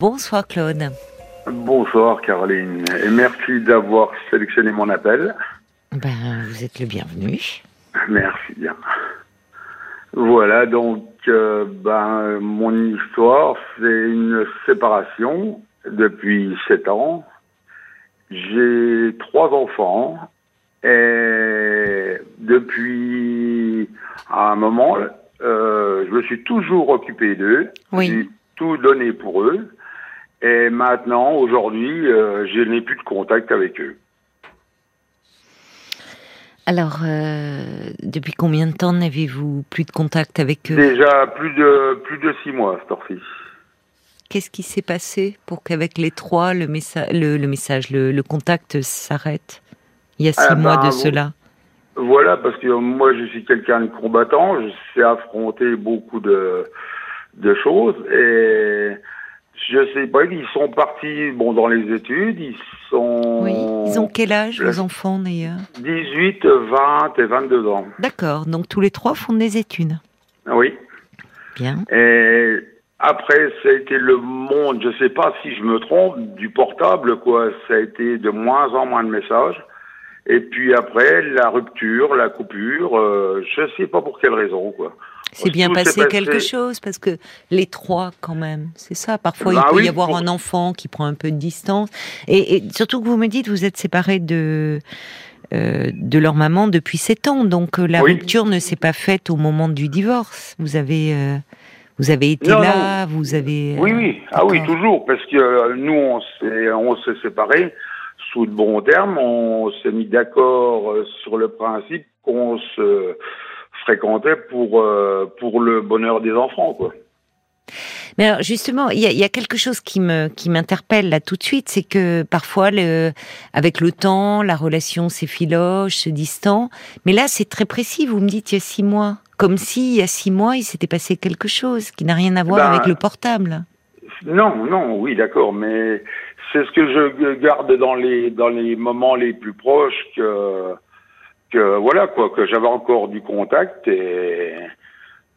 Bonsoir Claude. Bonsoir Caroline et merci d'avoir sélectionné mon appel. Ben, vous êtes le bienvenu. Merci bien. Voilà, donc euh, ben, mon histoire, c'est une séparation depuis sept ans. J'ai trois enfants et depuis un moment, euh, je me suis toujours occupé d'eux. Oui. J'ai tout donné pour eux. Et maintenant, aujourd'hui, euh, je n'ai plus de contact avec eux. Alors, euh, depuis combien de temps n'avez-vous plus de contact avec eux? Déjà plus de plus de six mois, cette Qu'est-ce qui s'est passé pour qu'avec les trois, le, messa- le, le message, le, le contact s'arrête? Il y a six Ah, mois ben, de vous- cela. Voilà, parce que moi, je suis quelqu'un de combattant. Je sais affronter beaucoup de de choses et je sais pas. Ils sont partis, bon, dans les études. Ils sont Oui. Ils ont quel âge, le- vos enfants d'ailleurs 18, 20 et 22 ans. D'accord, donc tous les trois font des études. Oui. Bien. Et après, ça a été le monde, je sais pas si je me trompe, du portable, quoi. Ça a été de moins en moins de messages. Et puis après, la rupture, la coupure, euh, je sais pas pour quelle raison, quoi. C'est bien passé passé- quelque chose parce que les trois, quand même, c'est ça. Parfois, Bah il peut oui, y avoir pour- un enfant qui prend un peu de distance. Et, et surtout que vous me dites, vous êtes séparés de euh, de leur maman depuis sept ans, donc euh, la Oui. rupture ne s'est pas faite au moment du divorce. Vous avez euh, vous avez été Non, là, vous avez. euh, Oui, oui, ah oui, toujours, parce que euh, nous, on s'est, on s'est séparés sous de bons termes, on s'est mis d'accord sur le principe qu'on se fréquentait pour euh, pour le bonheur des enfants, quoi. Mais alors justement, il y a, il y a quelque chose qui me qui m'interpelle là tout de suite, c'est que parfois, le, avec le temps, la relation s'effiloche, se distend. Mais là, c'est très précis. Vous me dites il y a six mois, comme si il y a six mois, il s'était passé quelque chose qui n'a rien à voir Ben, avec le portable. Non, non, oui, d'accord, mais c'est ce que je garde dans les dans les moments les plus proches que que voilà quoi, que j'avais encore du contact et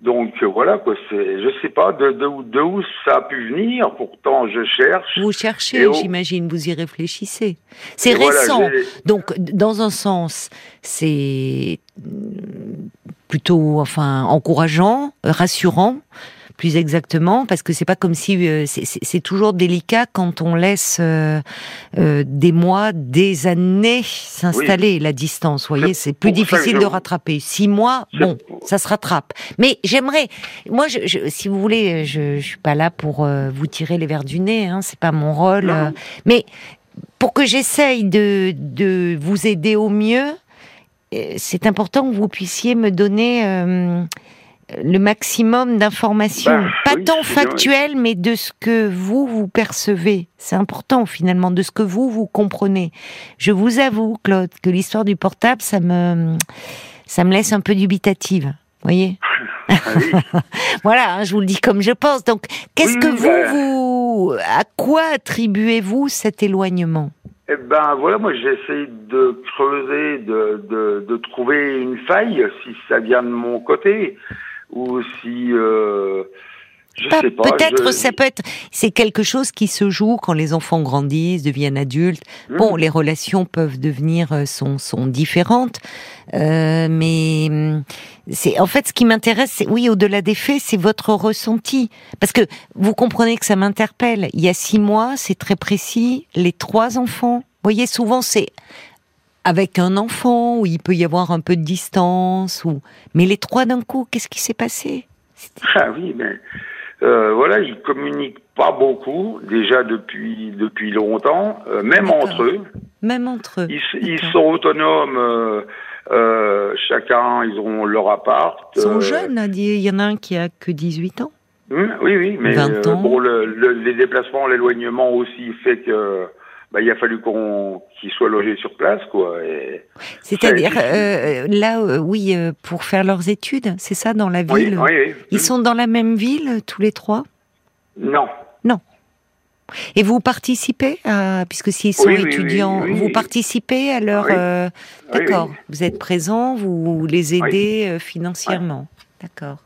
donc voilà quoi, c'est je sais pas de de, où- de où ça a pu venir. Pourtant, je cherche. Vous cherchez, oh. j'imagine, vous y réfléchissez. C'est voilà, récent. Donc, dans un sens, c'est plutôt, enfin, encourageant, rassurant, plus exactement, parce que c'est pas comme si euh, c'est- toujours délicat quand on laisse euh, euh, des mois, des années s'installer la distance. Vous voyez, C'est plus difficile je- de rattraper. Six mois, bon, ça se rattrape. Mais j'aimerais, moi, je, je- si vous voulez, je, suis pas là pour vous tirer les verres du nez. Hein, c'est pas mon rôle. Mais pour que j'essaye de, de vous aider au mieux, c'est important que vous puissiez me donner le maximum d'informations, Ben, pas oui, tant factuelles, mais de ce que vous vous percevez. C'est important finalement de ce que vous vous comprenez. Je vous avoue, Claude, que l'histoire du portable, ça me ça me laisse un peu dubitative. Voyez. Ah oui. Voilà, hein, je vous le dis comme je pense. Donc, qu'est-ce Oui, que vous, bah. vous, à quoi attribuez-vous cet éloignement? Eh ben voilà, moi j'essaie de creuser, de, de, de trouver une faille, si ça vient de mon côté, ou si euh, je Pas- sais pas. Peut-être je- ça peut être c'est quelque chose qui se joue quand les enfants grandissent, deviennent adultes. Hmm. Bon, les relations peuvent devenir euh, sont sont différentes, euh, mais hum, c'est en fait ce qui m'intéresse, c'est oui au-delà des faits, c'est votre ressenti parce que vous comprenez que ça m'interpelle. Il y a six mois, c'est très précis. Les trois enfants, vous voyez, souvent c'est avec un enfant où il peut y avoir un peu de distance ou mais les trois d'un coup, qu'est-ce qui s'est passé? Ah oui, mais euh, voilà, ils communiquent pas beaucoup déjà depuis depuis longtemps, euh, même entre eux. Même entre eux. Ils, sont autonomes. euh, chacun, ils ont leur appart. Ils sont jeunes, hein, il y en a un qui a que 18 ans. hum, oui, oui, mais 20 euh, ans. bon, le, le- les déplacements, l'éloignement aussi fait que bah, il a fallu qu'on qu'ils soient logés sur place, quoi. C'est-à-dire, euh, là, euh, oui, euh, pour faire leurs études, c'est ça, dans la ville? oui, oui. Ils sont dans la même ville, tous les trois? Non. Et vous participez, à, puisque s'ils sont étudiants, vous participez à leur... D'accord, vous êtes présent, vous les aidez financièrement. D'accord.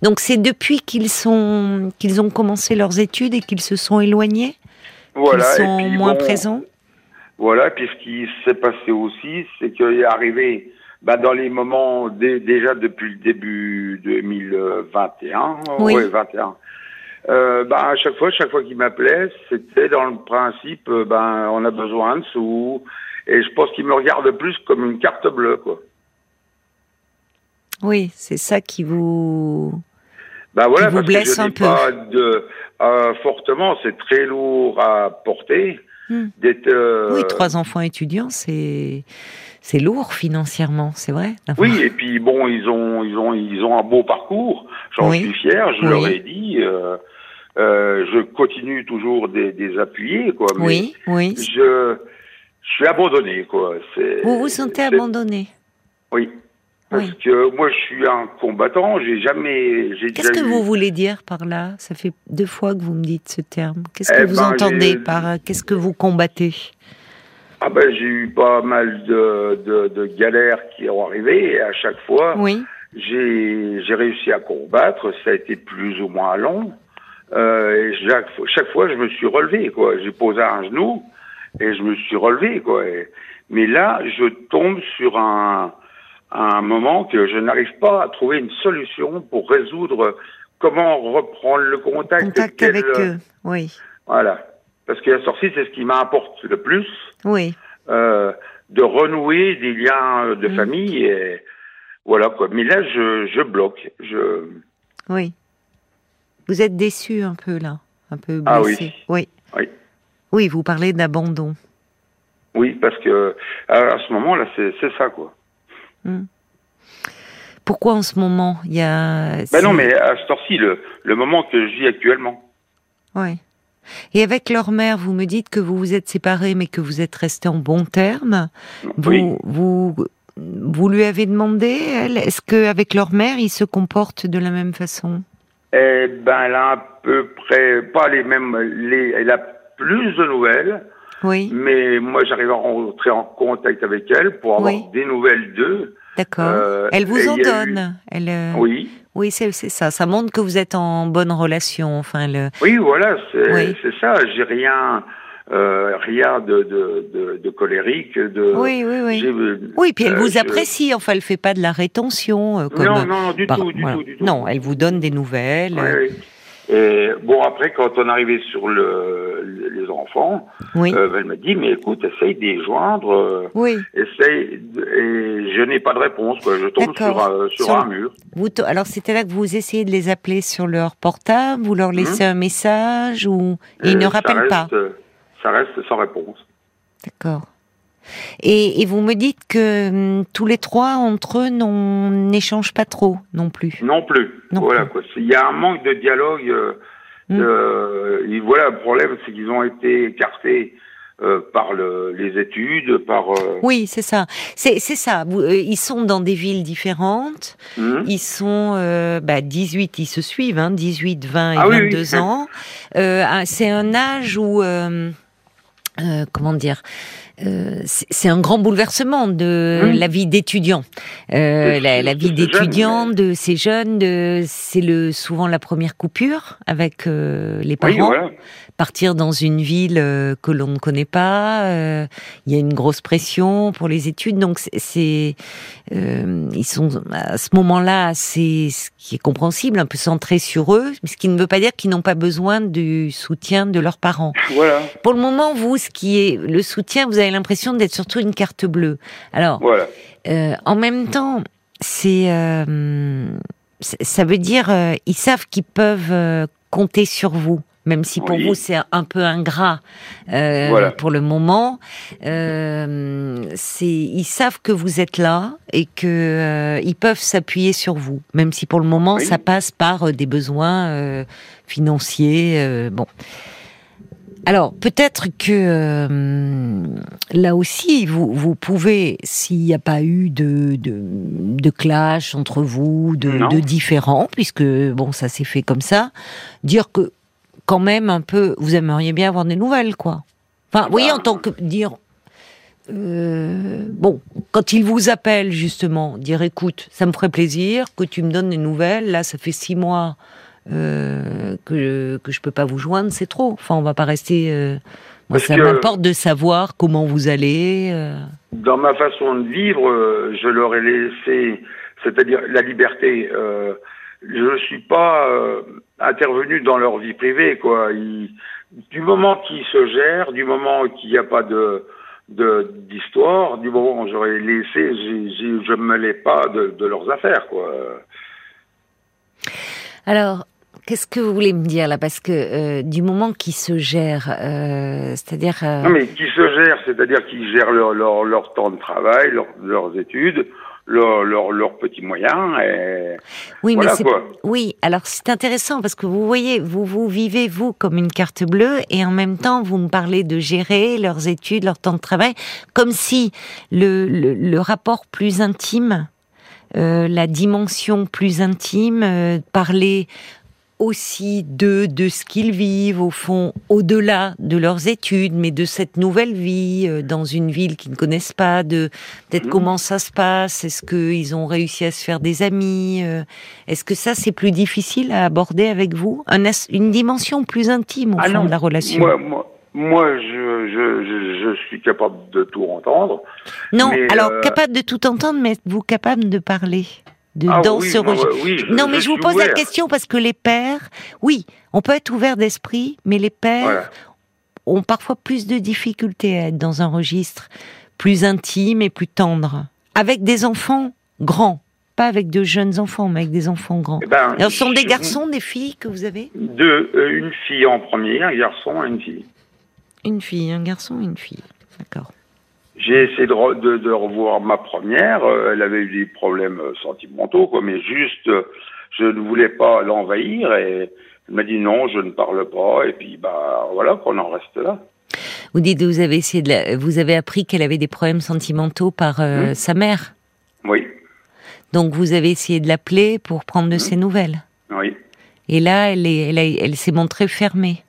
Donc c'est depuis qu'ils sont qu'ils ont commencé leurs études et qu'ils se sont éloignés, Voilà. et sont puis, moins bon, présents. Voilà, puis ce qui s'est passé aussi, c'est qu'il est arrivé bah, dans les moments, dé- déjà depuis le début 2021, Oui. ouais, 21, euh, bah, à chaque fois, chaque fois qu'il m'appelait, c'était dans le principe, ben, on a besoin de sous, et je pense qu'il me regarde plus comme une carte bleue, quoi. Oui, c'est ça qui vous. Bah voilà, vous parce blesse que je un peu. pas de, euh, fortement, c'est très lourd à porter. D'être, euh, Oui, trois enfants étudiants, c'est c'est lourd financièrement, c'est vrai. Oui, et puis bon, ils ont, ils ont, ils ont un beau parcours. J'en Oui. suis fier. Je Oui. leur ai dit. euh, euh, je continue toujours des, des appuyer, quoi. Mais Oui, oui. Je, je suis abandonné, quoi. Vous vous sentez abandonné? Oui. Parce Oui. que moi, je suis un combattant. J'ai jamais, j'ai Qu'est-ce que eu- vous voulez dire par là? Ça fait deux fois que vous me dites ce terme. Qu'est-ce Eh que vous ben, entendez par euh, qu'est-ce que vous combattez? Ah ben, j'ai eu pas mal de, de, de galères qui ont arrivé et à chaque fois, Oui, j'ai j'ai réussi à combattre. Ça a été plus ou moins long. Euh, et chaque, fois- chaque fois, je me suis relevé. quoi. J'ai posé un genou et je me suis relevé. quoi. Et- mais là, je tombe sur un, un moment que je n'arrive pas à trouver une solution pour résoudre comment reprendre le contact. contact quel- avec eux. Oui, Voilà. Parce que la sortie, c'est ce qui m'importe le plus oui. euh, de renouer des liens euh, de Mm. famille et voilà quoi. Mais là, je, je bloque. Je Oui. Vous êtes déçu un peu là, un peu Ah oui. blessé. Oui. Oui. Oui, vous parlez d'abandon. oui parce que à, à ce moment-là, c'est ça quoi. Pourquoi en ce moment il y a Ben non, mais à ce temps-ci, le, le moment que je vis actuellement. Ouais. Et avec leur mère, vous me dites que vous vous êtes séparés, mais que vous êtes restés en bons termes. Vous, Oui. vous, vous lui avez demandé, elle, est-ce qu'avec leur mère, ils se comportent de la même façon? Eh ben, elle a à peu près pas les mêmes. Les, elle a plus de nouvelles, Oui, mais moi, j'arrive à rentrer en contact avec elle pour avoir Oui. des nouvelles d'eux. d'accord. Euh, elle vous en eu- donne. Elle, euh, Oui. oui, c'est ça. Ça montre que vous êtes en bonne relation. Enfin, le, Oui, voilà, c'est Oui. ça. J'ai rien, euh, rien de, de, de, de colérique. De, oui, oui, oui. Oui, puis elle vous je- apprécie. Enfin, elle fait pas de la rétention. comme, Non, non, du tout, du voilà. tout, du tout. Non, elle vous donne des nouvelles. Ouais. Et bon, après, quand on arrivait sur le, les enfants, Oui, euh, elle m'a dit, mais écoute, essaye de les joindre, euh, oui. essaye, et je n'ai pas de réponse, quoi. Je tombe sur, sur Sur- un mur. Vous alors c'était là que vous essayez de les appeler sur leur portable, vous leur laissez un message ou et ils Euh, ne rappellent pas? reste, euh, Ça reste sans réponse. D'accord. Et, et vous me dites que hum, tous les trois entre eux n'échangent pas trop non plus. Non plus. Non voilà, plus. quoi. Il y a un manque de dialogue. euh, et voilà, le problème, c'est qu'ils ont été écartés euh, par le, les études, par. euh, Oui, c'est ça. C'est ça. Ils sont dans des villes différentes. hmm. Ils sont euh, bah, 18, ils se suivent, hein, 18, 20 et Ah oui, oui. 22 ans. Euh, ah, c'est un âge où, comment dire, euh, c'est un grand bouleversement de Mm. la vie d'étudiant, euh, la, la vie d'étudiant de ces jeunes. De, c'est le souvent la première coupure avec euh, les parents Oui, voilà. partir dans une ville euh, que l'on ne connaît pas. euh, Il y a une grosse pression pour les études, donc c'est- euh, ils sont à ce moment-là, c'est ce qui est compréhensible, un peu centré sur eux, ce qui ne veut pas dire qu'ils n'ont pas besoin du soutien de leurs parents. Voilà. Pour le moment, vous, ce qui est le soutien, vous avez l'impression d'être surtout une carte bleue. Alors, Voilà. euh, en même temps, c'est euh, ça veut dire euh, ils savent qu'ils peuvent euh, compter sur vous. Même si pour Oui. vous c'est un peu ingrat Voilà. pour le moment, c'est ils savent que vous êtes là et que ils peuvent s'appuyer sur vous. Même si pour le moment Oui. ça passe par des besoins financiers. bon, alors peut-être que euh, là aussi vous, vous pouvez, s'il n'y a pas eu de, de, de clash entre vous, de, de différends, puisque bon ça s'est fait comme ça, dire que quand même un peu vous aimeriez bien avoir des nouvelles quoi. Enfin, vous voyez en tant que dire euh, bon, quand il vous appelle justement, dire écoute, ça me ferait plaisir que tu me donnes des nouvelles. Là, ça fait six mois euh, que que je peux pas vous joindre, c'est trop. Enfin, on va pas rester. Euh, moi, ça m'importe de savoir comment vous allez. Euh. Dans ma façon de vivre, je leur ai laissé, c'est-à-dire la liberté. je ne suis pas intervenu dans leur vie privée, quoi. du moment qu'ils se gèrent, du moment qu'il n'y a pas de d'histoire, du moment où j'aurais laissé, je ne me mêlais pas de, de, leurs affaires, quoi. Alors, qu'est-ce que vous voulez me dire là? Parce que euh, du moment qu'ils se gèrent, euh, c'est-à-dire... Euh, non mais qui se gèrent, c'est-à-dire qu'ils gèrent leur, leur, leur, temps de travail, leurs études, leurs leur, leur petits moyens. Et oui, mais c'est oui. Alors c'est intéressant parce que vous voyez, vous vous vivez vous comme une carte bleue et en même temps vous me parlez de gérer leurs études, leur temps de travail, comme si le, le, le rapport plus intime. Euh, la dimension plus intime, euh, parler aussi de, de ce qu'ils vivent, au fond, au-delà de leurs études, mais de cette nouvelle vie euh, dans une ville qu'ils ne connaissent pas, de peut-être mmh. comment ça se passe, est-ce qu'ils ont réussi à se faire des amis, euh, est-ce que ça c'est plus difficile à aborder avec vous, une dimension plus intime au ah fond de la relation moi, moi, je, je, je, suis capable de tout entendre. Non, alors euh, capable de tout entendre, mais êtes-vous capable de parler? De, ah dans ce registre. non, mais je, vous pose la question parce que les pères, oui, on peut être ouvert d'esprit, mais les pères ont parfois plus de difficultés à être dans un registre plus intime et plus tendre, avec des enfants grands. Pas avec de jeunes enfants, mais avec des enfants grands. Eh ben, ce sont des garçons, des filles que vous avez? Deux, euh, une fille en premier, un garçon et une fille. Une fille, un garçon et une fille. D'accord. J'ai essayé de, de, revoir ma première. Euh, elle avait eu des problèmes euh, sentimentaux, quoi, mais juste, euh, je ne voulais pas l'envahir et elle m'a dit non, je ne parle pas. Et puis, bah, voilà, qu'on en reste là. Vous dites, vous avez essayé de vous avez appris qu'elle avait des problèmes sentimentaux par hmm. sa mère. Oui. Donc, vous avez essayé de l'appeler pour prendre de hmm. ses nouvelles. Oui. Et là, elle, est, elle, elle s'est montrée fermée.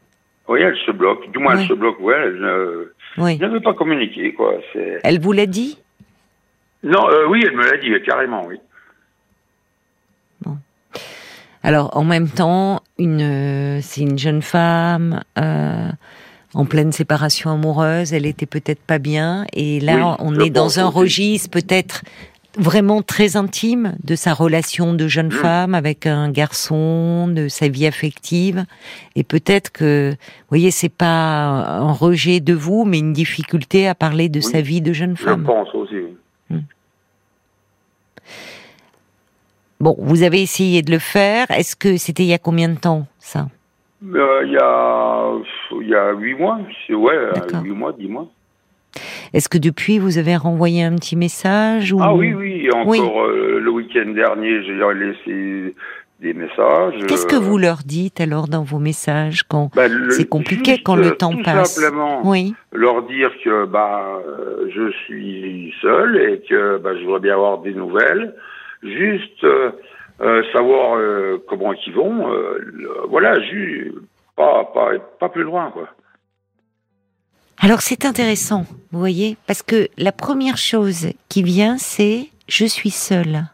Oui, elle se bloque. Du moins, elle se bloque. Ouais, elle, oui. Je ne pas communiquer, quoi. Elle vous l'a dit? Non, euh, oui, elle me l'a dit, carrément, oui. Bon. Alors, en même temps, une, c'est une jeune femme euh, en pleine séparation amoureuse. Elle était peut-être pas bien, et là, on est dans un registre peut-être vraiment très intime de sa relation de jeune mmh. femme avec un garçon, de sa vie affective. Et peut-être que, vous voyez, c'est pas un rejet de vous, mais une difficulté à parler de sa vie de jeune femme. Je pense aussi. Mmh. Bon, vous avez essayé de le faire. Est-ce que c'était il y a combien de temps, ça? Euh, Il y a il y a huit mois. Ouais, huit mois, dix mois. Est-ce que depuis vous avez renvoyé un petit message ou... Ah oui, oui, encore euh, le week-end dernier, j'ai laissé des messages. Qu'est-ce que vous leur dites alors dans vos messages quand bah, c'est compliqué quand le temps tout passe simplement oui. leur dire que bah je suis seul et que bah, je voudrais bien avoir des nouvelles, juste euh, euh, savoir comment ils vont, voilà, juste pas, pas pas plus loin quoi. Alors c'est intéressant, vous voyez, parce que la première chose qui vient, c'est je suis seule,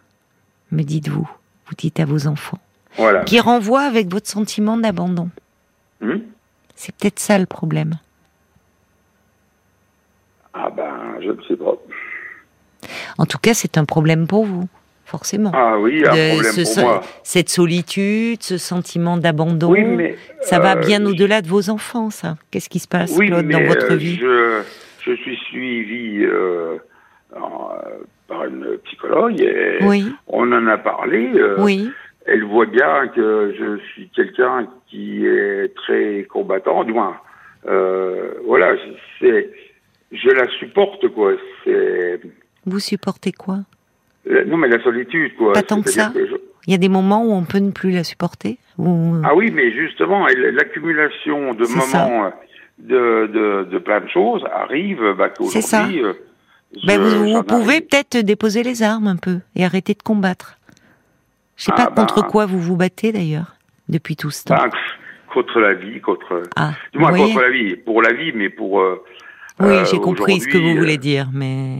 me dites-vous, vous dites à vos enfants, voilà. qui renvoie avec votre sentiment d'abandon. Hmm? C'est peut-être ça le problème. Ah ben, je ne sais pas. En tout cas, c'est un problème pour vous forcément. Ah oui, un problème pour moi. Cette solitude, ce sentiment d'abandon, ça va euh, bien au-delà de vos enfants, ça. Qu'est-ce qui se passe, Claude, dans votre euh, vie? je, je, suis suivi euh, par une psychologue et on en a parlé. oui. Elle voit bien que je suis quelqu'un qui est très combattant, du moins. voilà, c'est, je la supporte, quoi. Vous supportez quoi? Non, mais la solitude, quoi. Pas tant que ça. Il y a des moments où on peut ne plus la supporter Ah oui, mais justement, l'accumulation de moments de, de, de, plein de choses arrive bah, C'est ça. Euh, ben, vous, pouvez peut-être déposer les armes un peu et arrêter de combattre. Je sais pas ah, contre bah. quoi vous vous battez d'ailleurs depuis tout ce temps. Bah, contre la vie, contre. Ah, du moins contre la vie, pour la vie, mais pour. Euh, Oui, j'ai compris ce que vous voulez dire, mais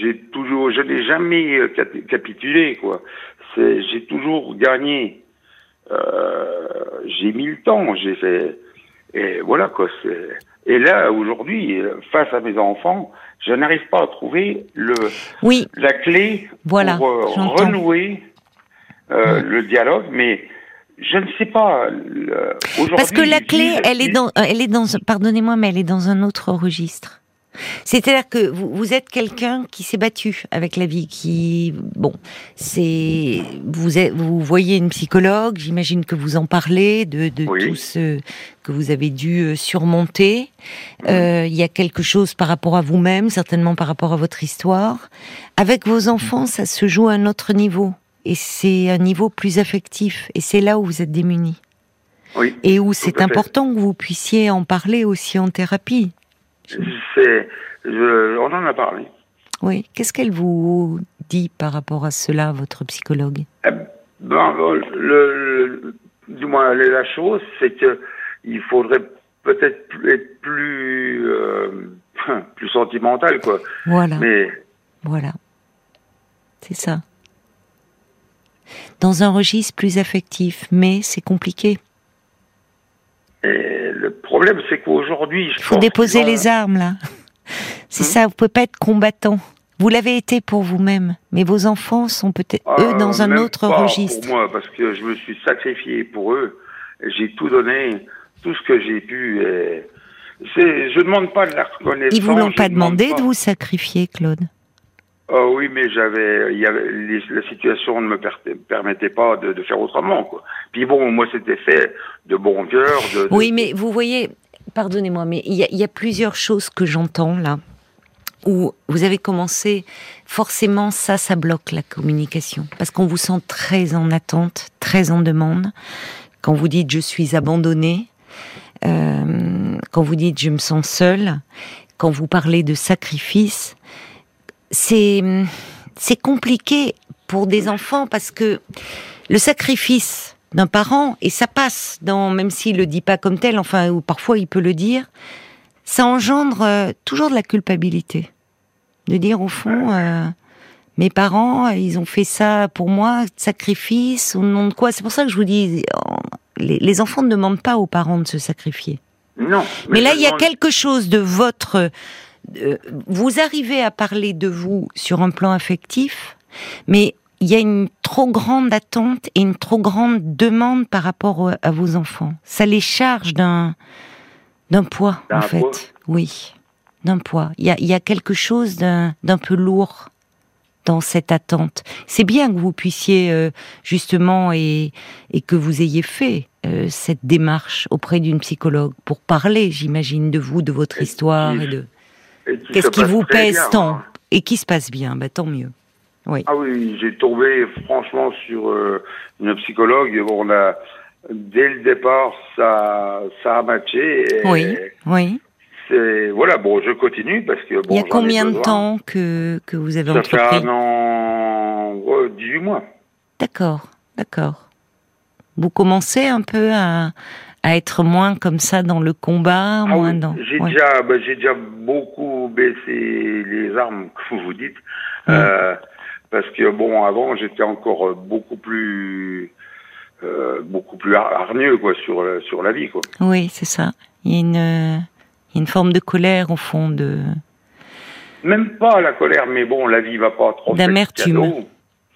j'ai toujours, je n'ai jamais capitulé, quoi. J'ai toujours gagné. j'ai mis le temps, j'ai fait, et voilà quoi. Et là, aujourd'hui, face à mes enfants, je n'arrive pas à trouver le, oui. la clé voilà, pour renouer euh, le dialogue, mais je ne sais pas. Parce que la clé, elle est dans, elle est dans, pardonnez-moi, mais elle est dans un autre registre. C'est-à-dire que vous, vous êtes quelqu'un qui s'est battu avec la vie, qui bon, c'est vous vous voyez une psychologue, j'imagine que vous en parlez de, de tout ce que vous avez dû euh, surmonter. Euh, il y a quelque chose par rapport à vous-même, certainement par rapport à votre histoire. Avec vos enfants, ça se joue à un autre niveau et c'est un niveau plus affectif. Et c'est là où vous êtes démunis. Oui, et où c'est important que vous puissiez en parler aussi en thérapie. C'est, on en a parlé. Oui. Qu'est-ce qu'elle vous dit par rapport à cela, votre psychologue? Eh ben, le, Du moins, la chose, c'est que il faudrait peut-être être plus euh, plus sentimental, quoi. Voilà. Mais voilà, c'est ça dans un registre plus affectif, mais c'est compliqué. Et le problème, c'est qu'aujourd'hui, il faut déposer les armes là. C'est hmm? ça, vous pouvez pas être combattant. Vous l'avez été pour vous-même, mais vos enfants sont peut-être eux ah, dans un autre pas registre. Pour moi, parce que je me suis sacrifié pour eux. J'ai tout donné, tout ce que j'ai pu. Et je demande pas de la reconnaissance. Ils vous l'ont pas demandé de vous sacrifier, Claude? Oh oui, mais j'avais, il y avait, la situation ne me permettait pas de, faire autrement, quoi. Puis bon, moi, c'était fait de bon cœur. Oui, mais vous voyez, pardonnez-moi, mais il y, a, plusieurs choses que j'entends là, où vous avez commencé, forcément, ça, ça bloque la communication, parce qu'on vous sent très en attente, très en demande. Quand vous dites je suis abandonné, euh, quand vous dites je me sens seule, quand vous parlez de sacrifice c'est c'est compliqué pour des enfants parce que le sacrifice d'un parent et ça passe dans même s'il le dit pas comme tel enfin ou parfois il peut le dire ça engendre euh, toujours de la culpabilité. De dire au fond euh, mes parents ils ont fait ça pour moi sacrifice au nom de quoi? C'est pour ça que je vous dis les, les enfants ne demandent pas aux parents de se sacrifier. Non mais, mais là il y a quelque chose de votre euh, vous arrivez à parler de vous sur un plan affectif, mais il y a une trop grande attente et une trop grande demande par rapport à vos enfants. Ça les charge d'un d'un poids, en fait. Oui, d'un poids. Il y a, y a quelque chose d'un peu lourd dans cette attente. C'est bien que vous puissiez euh, justement et, et que vous ayez fait euh, cette démarche auprès d'une psychologue pour parler, j'imagine, de vous, de votre histoire et de. Qu'est-ce qui vous pèse tant et qui se passe bien bah, Tant mieux. Oui. Ah oui, j'ai tombé franchement sur euh, une psychologue. On a dès le départ, ça, ça a matché. oui, oui. C'est voilà. Bon, je continue parce que bon. Il y a combien de temps que que vous avez ça entrepris Ça fait un an, 18 mois. D'accord, d'accord. Vous commencez un peu à à être moins comme ça dans le combat, ah moins oui. dans. J'ai déjà, bah, j'ai déjà beaucoup baissé les armes, comme vous dites, euh, parce que bon, avant, j'étais encore beaucoup plus, euh, beaucoup plus hargneux quoi sur sur la vie quoi. Oui, c'est ça. Il y a une, une forme de colère au fond de. Même pas la colère, mais bon, la vie va pas trop. D'amertume.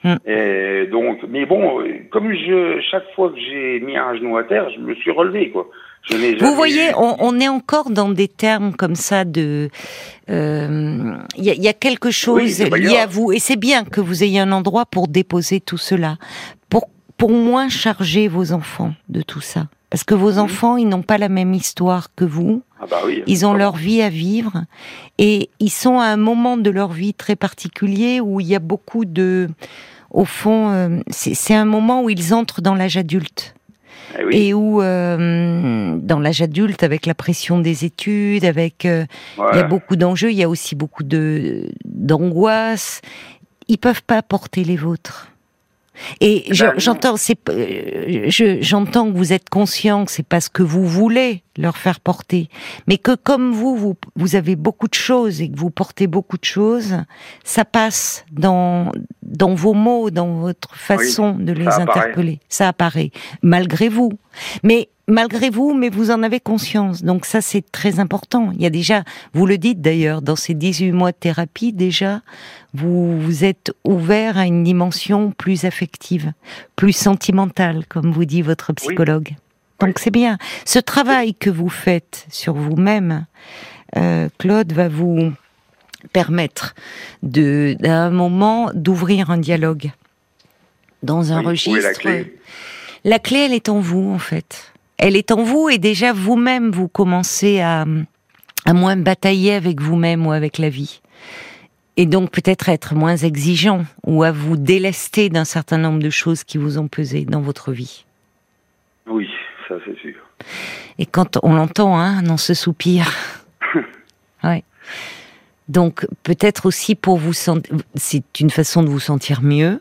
Hmm. Et donc, mais bon, comme je, chaque fois que j'ai mis un genou à terre, je me suis relevé, quoi. Vous voyez, on, on, est encore dans des termes comme ça de. Il euh, y, a, y, a, quelque chose lié à vous, et c'est bien que vous ayez un endroit pour déposer tout cela, pour pour moins charger vos enfants de tout ça, parce que vos enfants, ils n'ont pas la même histoire que vous. Ah bah oui, ils ont leur vie à vivre, et ils sont à un moment de leur vie très particulier où il y a beaucoup de au fond, euh, c'est un moment où ils entrent dans l'âge adulte. Eh Et où, euh, dans l'âge adulte, avec la pression des études, avec, euh, il y a beaucoup d'enjeux, il y a aussi beaucoup de d'angoisse. Ils peuvent pas porter les vôtres. Et Ben je- non. j'entends, c'est, euh, je- j'entends que vous êtes conscient que c'est pas ce que vous voulez leur faire porter, mais que comme vous, vous, vous avez beaucoup de choses et que vous portez beaucoup de choses, ça passe dans dans vos mots, dans votre façon de les interpeller. Ça apparaît malgré vous, mais malgré vous, mais vous en avez conscience. Donc ça, c'est très important. Il y a déjà, vous le dites d'ailleurs, dans ces 18 mois de thérapie, déjà, vous vous êtes ouvert à une dimension plus affective, plus sentimentale, comme vous dit votre psychologue. Donc c'est bien. Ce travail que vous faites sur vous-même, euh, Claude, va vous permettre de, à un moment, d'ouvrir un dialogue dans un Oui, où est registre. la clé? La clé, elle est en vous, en fait. Elle est en vous et déjà vous-même, vous commencez à, à moins batailler avec vous-même ou avec la vie. Et donc peut-être être moins exigeant ou à vous délester d'un certain nombre de choses qui vous ont pesé dans votre vie. Oui, ça c'est sûr. Et quand on l'entend, hein, dans ce soupir. ouais. Donc peut-être aussi pour vous sentir, c'est une façon de vous sentir mieux,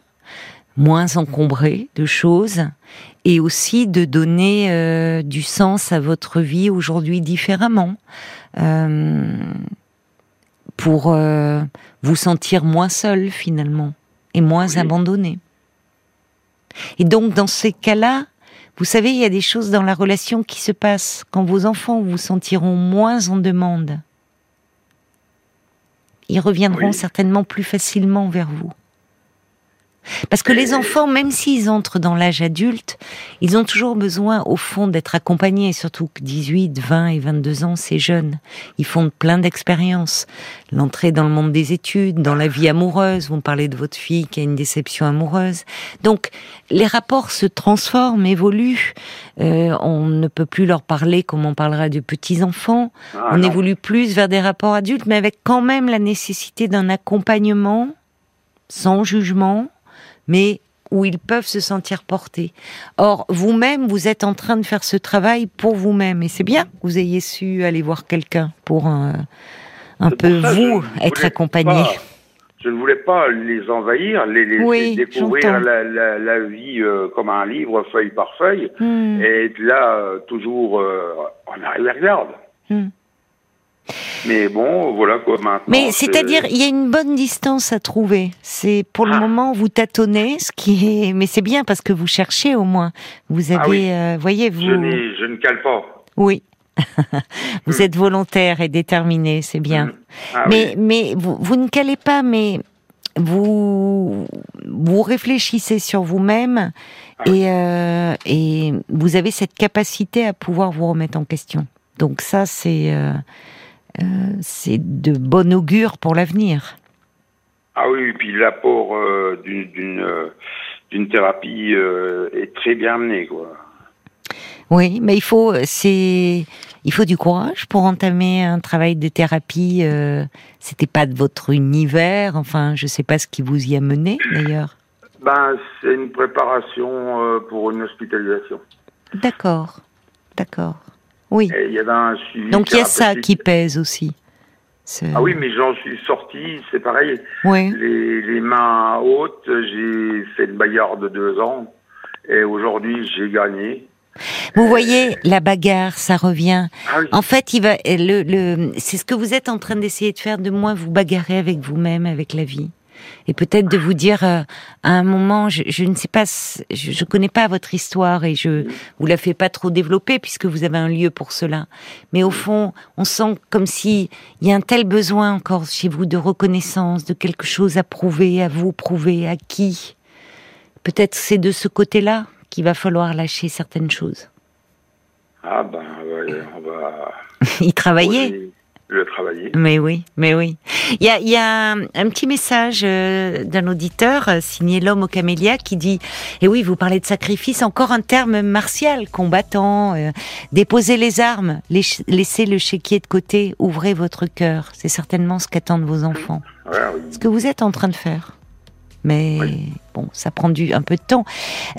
moins encombré de choses, et aussi de donner euh, du sens à votre vie aujourd'hui différemment, euh, pour euh, vous sentir moins seul finalement et moins Oui. abandonné. Et donc dans ces cas-là, vous savez, il y a des choses dans la relation qui se passent quand vos enfants vous sentiront moins en demande. Ils reviendront Oui. certainement plus facilement vers vous. Parce que les enfants, même s'ils entrent dans l'âge adulte, ils ont toujours besoin, au fond, d'être accompagnés, surtout que 18, 20 et 22 ans, c'est jeune. Ils font plein d'expériences. L'entrée dans le monde des études, dans la vie amoureuse, vous me parlez de votre fille qui a une déception amoureuse. Donc, les rapports se transforment, évoluent. Euh, on ne peut plus leur parler comme on parlera de petits-enfants. Ah, on non. évolue plus vers des rapports adultes, mais avec quand même la nécessité d'un accompagnement, sans jugement, mais où ils peuvent se sentir portés. Or, vous-même, vous êtes en train de faire ce travail pour vous-même, et c'est bien que vous ayez su aller voir quelqu'un pour un peu ça vous être accompagné. pas- je ne voulais pas les envahir, les Oui, découvrir la, la, la vie euh, comme un livre, feuille par feuille, Hmm, et être là euh, toujours euh, en arrière-garde. hmm. Mais bon, voilà quoi maintenant. Mais c'est- c'est-à-dire, il y a une bonne distance à trouver. C'est pour le Ah. moment vous tâtonnez, ce qui est, mais c'est bien parce que vous cherchez au moins. Vous avez, Ah oui. euh, voyez, vous, je, je ne cale pas. oui, vous Hmm. êtes volontaire et déterminé, c'est bien. Mm. Ah mais oui. mais vous, vous ne calez pas, mais vous vous réfléchissez sur vous-même Ah. et euh, et vous avez cette capacité à pouvoir vous remettre en question. Donc ça c'est euh, euh, c'est de bon augure pour l'avenir. Ah oui, et puis l'apport euh, d'une euh, d'une thérapie euh, est très bien amené quoi. Oui, mais il faut c'est il faut du courage pour entamer un travail de thérapie. C'était pas de votre univers. Enfin, je sais pas ce qui vous y a mené d'ailleurs. Ben c'est une préparation pour une hospitalisation. D'accord, d'accord. Oui. Et il y avait un suivi. Donc il y a ça qui pèse aussi. Ah oui, mais j'en suis sorti, c'est pareil. Oui. Les, les mains hautes, j'ai fait une bagarre de deux ans. Et aujourd'hui, j'ai gagné. Vous voyez, la bagarre, ça revient. Ah oui. En fait, il va le, le c'est ce que vous êtes en train d'essayer de faire, de moins vous bagarrer avec vous-même, avec la vie, et peut-être de vous dire euh, à un moment, je, je ne sais pas, je, je connais pas votre histoire et je vous la fais pas trop développer puisque vous avez un lieu pour cela. Mais au fond, on sent comme si il y a un tel besoin encore chez vous de reconnaissance, de quelque chose à prouver, à vous prouver, à qui. Peut-être c'est de ce côté-là qu'il va falloir lâcher certaines choses. Ah ben, on va y travailler. Travailler. Mais oui, mais oui. Il y a, y a un, un petit message euh, d'un auditeur euh, signé l'homme au camélia qui dit Et oui, vous parlez de sacrifice, encore un terme martial, combattant. euh, déposez les armes, laiss- laissez le chéquier de côté, ouvrez votre cœur. C'est certainement ce qu'attendent vos enfants. Ouais, oui. Ce que vous êtes en train de faire. Mais Oui. bon, ça prend du, un peu de temps.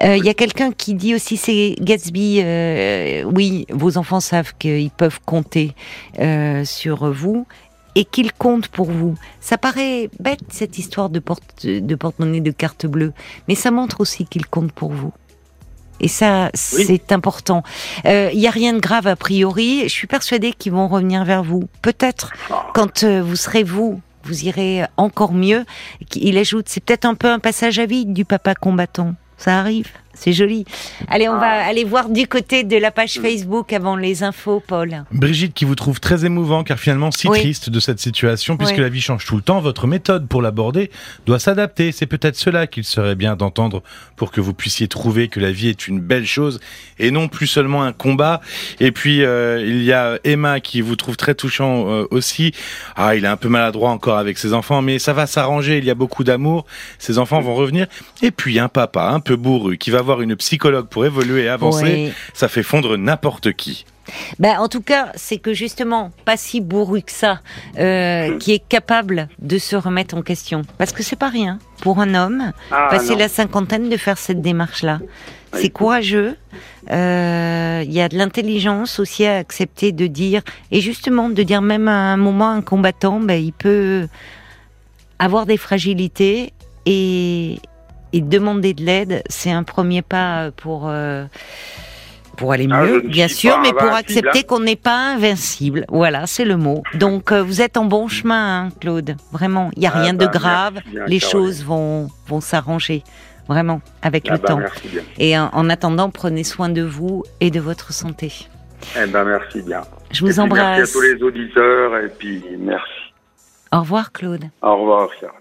Euh, Il y a quelqu'un qui dit aussi, c'est Gatsby, euh, oui, vos enfants savent qu'ils peuvent compter euh, sur vous. et qu'il compte pour vous. Ça paraît bête cette histoire de porte de porte-monnaie de carte bleue, mais ça montre aussi qu'il compte pour vous. Et ça, c'est important. Il euh, n'y a rien de grave a priori. Je suis persuadée qu'ils vont revenir vers vous. Peut-être Ah. quand euh, vous serez vous, vous irez encore mieux. Il ajoute, c'est peut-être un peu un passage à vide du papa combattant. Ça arrive, c'est joli. Allez, on va aller voir du côté de la page Facebook avant les infos, Paul. Brigitte qui vous trouve très émouvant car finalement si Oui. triste de cette situation puisque Oui. la vie change tout le temps, votre méthode pour l'aborder doit s'adapter. C'est peut-être cela qu'il serait bien d'entendre pour que vous puissiez trouver que la vie est une belle chose et non plus seulement un combat. Et puis euh, il y a Emma qui vous trouve très touchant euh, aussi. Ah, il est un peu maladroit encore avec ses enfants mais ça va s'arranger, il y a beaucoup d'amour, ses enfants vont revenir. Et puis un papa un peu bourru qui va voir une psychologue pour évoluer et avancer, Oui. ça fait fondre n'importe qui. Ben, en tout cas, c'est que justement, pas si bourru que ça, euh, qui est capable de se remettre en question. Parce que c'est pas rien pour un homme, Ah, passer non. la cinquantaine, de faire cette démarche-là. C'est Oui. courageux. Euh, Il y a de l'intelligence aussi à accepter de dire, et justement de dire même à un moment, un combattant, ben, il peut avoir des fragilités et, et demander de l'aide, c'est un premier pas pour euh, pour aller Ah, mieux, bien sûr, mais pour accepter hein. qu'on n'est pas invincible. Voilà, c'est le mot. Donc euh, vous êtes en bon chemin, hein, Claude. Vraiment, il y a Ah rien bah, de grave. merci bien, Les choses vont vont s'arranger. Vraiment, avec Ah le bah, temps. Et en, en attendant, prenez soin de vous et de votre santé. Eh ben, merci bien. Je vous embrasse. Merci à tous les auditeurs et puis merci. Au revoir, Claude. Au revoir, Sharon.